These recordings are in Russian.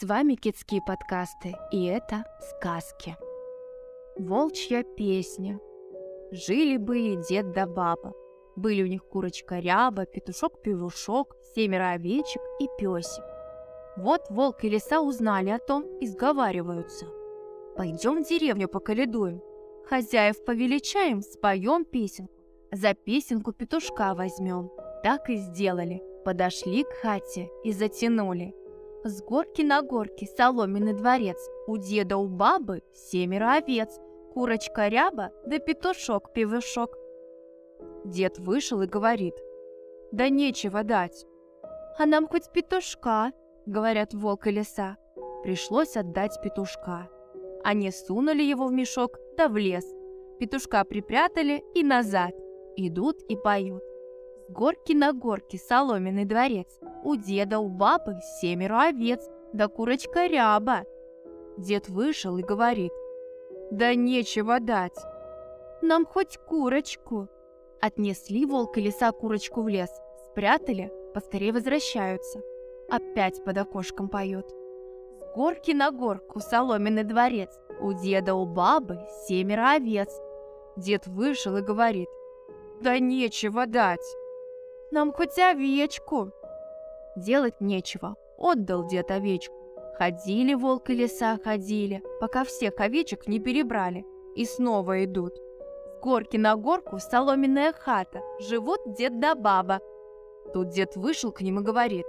С вами Китские подкасты, и это сказки. Волчья песня. Жили-были дед да баба. Были у них курочка ряба, петушок-певушок, семеро овечек и песик. Вот волк и лиса узнали о том и сговариваются. Пойдем в деревню поколедуем. Хозяев повеличаем, споем песенку. За песенку петушка возьмем. Так и сделали. Подошли к хате и затянули. С горки на горке соломенный дворец, у деда у бабы семеро овец, курочка ряба да петушок-певушок. Дед вышел и говорит, да нечего дать. А нам хоть петушка, говорят волк и лиса. Пришлось отдать петушка. Они сунули его в мешок да в лес. Петушка припрятали и назад. Идут и поют горки на горке соломенный дворец. У деда, у бабы семеро овец, да курочка ряба. Дед вышел и говорит, да нечего дать. Нам хоть курочку. Отнесли волк и лиса курочку в лес, спрятали, поскорее возвращаются. Опять под окошком поет. С горки на горку соломенный дворец, у деда, у бабы семеро овец. Дед вышел и говорит, да нечего дать. Нам хоть овечку. Делать нечего. Отдал дед овечку. Ходили волк и лиса, ходили, пока всех овечек не перебрали. И снова идут. С горки на горку соломенная хата. Живут дед да баба. Тут дед вышел к ним и говорит.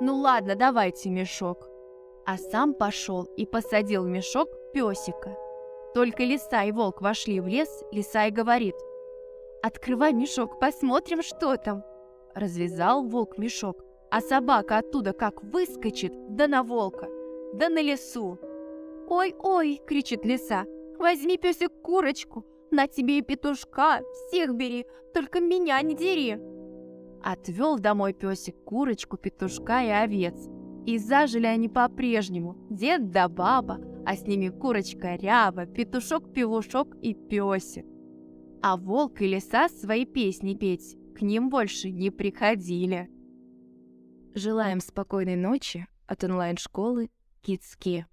Ну ладно, давайте мешок. А сам пошел и посадил в мешок песика. Только лиса и волк вошли в лес, лиса и говорит – «Открывай мешок, посмотрим, что там!» Развязал волк мешок, а собака оттуда как выскочит, да на волка, да на лесу. «Ой-ой!» — кричит лиса. «Возьми, песик, курочку, на тебе и петушка, всех бери, только меня не дери!» Отвел домой песик курочку, петушка и овец. И зажили они по-прежнему, дед да баба, а с ними курочка ряба, петушок-певушок и песик а волк и лиса свои песни петь к ним больше не приходили. Желаем спокойной ночи от онлайн-школы Китски.